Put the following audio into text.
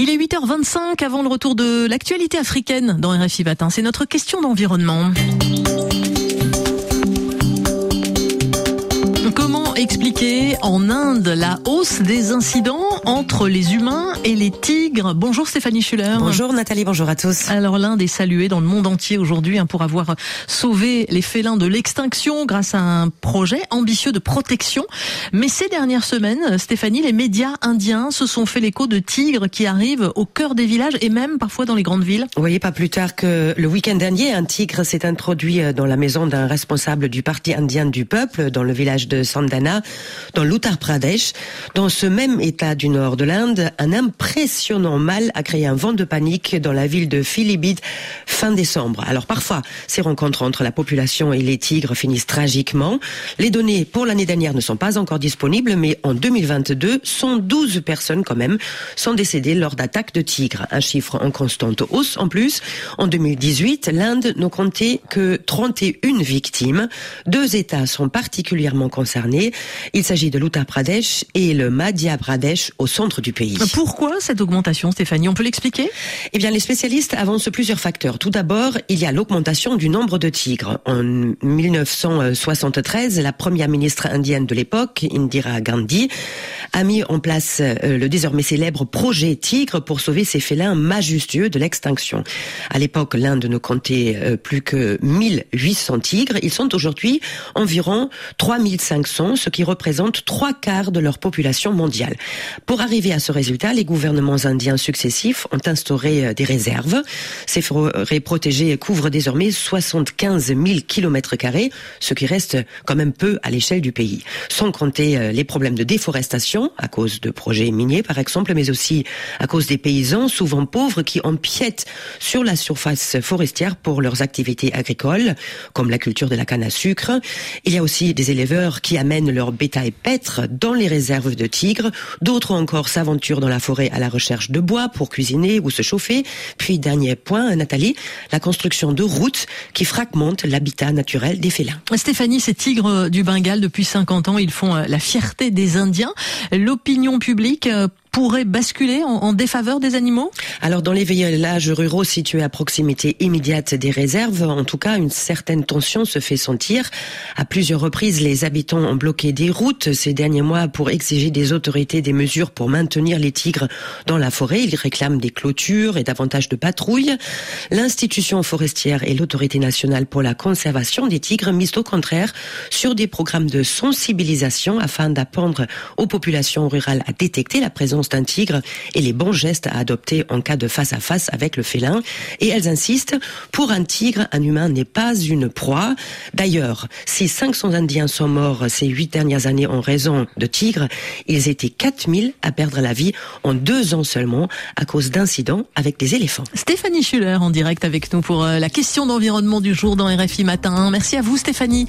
Il est 8h25 avant le retour de l'actualité africaine dans RFI Matin. C'est notre question d'environnement. Expliquer en Inde la hausse des incidents entre les humains et les tigres Bonjour Stéphanie Schuller. Bonjour Nathalie, bonjour à tous. Alors l'Inde est saluée dans le monde entier aujourd'hui hein, pour avoir sauvé les félins de l'extinction grâce à un projet ambitieux de protection. Mais ces dernières semaines, Stéphanie, les médias indiens se sont fait l'écho de tigres qui arrivent au cœur des villages et même parfois dans les grandes villes. Vous voyez, pas plus tard que le week-end dernier, un tigre s'est introduit dans la maison d'un responsable du parti indien du peuple dans le village de Sandana, dans l'Uttar Pradesh. Dans ce même état du nord de l'Inde, un impressionnant mâle a créé un vent de panique dans la ville de Philibit fin décembre. Alors parfois, ces rencontres entre la population et les tigres finissent tragiquement. Les données pour l'année dernière ne sont pas encore disponibles, mais en 2022, 112 personnes quand même sont décédées lors d'attaques de tigres. Un chiffre en constante hausse. En plus, en 2018, l'Inde ne comptait que 31 victimes. Deux États sont particulièrement concernés. Il s'agit de l'Uttar Pradesh et le Madhya Pradesh au centre du pays. Pourquoi cette augmentation, Stéphanie? On peut l'expliquer? Eh bien, les spécialistes avancent plusieurs facteurs. Tout d'abord, il y a l'augmentation du nombre de tigres. En 1973, la première ministre indienne de l'époque, Indira Gandhi, a mis en place euh, le désormais célèbre projet Tigre pour sauver ces félins majestueux de l'extinction. À l'époque, l'Inde ne comptait euh, plus que 1800 tigres. Ils sont aujourd'hui environ 3500, ce qui représente trois quarts de leur population mondiale. Pour arriver à ce résultat, les gouvernements indiens successifs ont instauré euh, des réserves. Ces forêts protégées couvrent désormais 75 000 kilomètres carrés, ce qui reste quand même peu à l'échelle du pays. Sans compter les problèmes de déforestation à cause de projets miniers par exemple, mais aussi à cause des paysans souvent pauvres qui empiètent sur la surface forestière pour leurs activités agricoles, comme la culture de la canne à sucre. Il y a aussi des éleveurs qui amènent leur bétail paître dans les réserves de tigres. D'autres encore s'aventurent dans la forêt à la recherche de bois pour cuisiner ou se chauffer. Puis, dernier point, Nathalie, la construction de routes qui fragmentent l'habitat naturel des félins. Stéphanie, ces tigres du Bengale, depuis 50 ans, ils font la fierté des Indiens. L'opinion publique pourrait basculer en, défaveur des animaux? Alors dans les villages ruraux situés à proximité immédiate des réserves, en tout cas une certaine tension se fait sentir. À plusieurs reprises, les habitants ont bloqué des routes ces derniers mois pour exiger des autorités des mesures pour maintenir les tigres dans la forêt. Ils réclament des clôtures et davantage de patrouilles. L'institution forestière et l'autorité nationale pour la conservation des tigres misent au contraire sur des programmes de sensibilisation afin d'apprendre aux populations rurales à détecter la présence tigre et les bons gestes à adopter en cas de face à face avec le félin. Et elles insistent, pour un tigre, un humain n'est pas une proie. D'ailleurs, si 500 Indiens sont morts ces huit dernières années en raison de tigres, ils étaient 4000 à perdre la vie en deux ans seulement à cause d'incidents avec des éléphants. Stéphanie Schuller en direct avec nous pour la question d'environnement du jour dans RFI Matin. Merci à vous Stéphanie.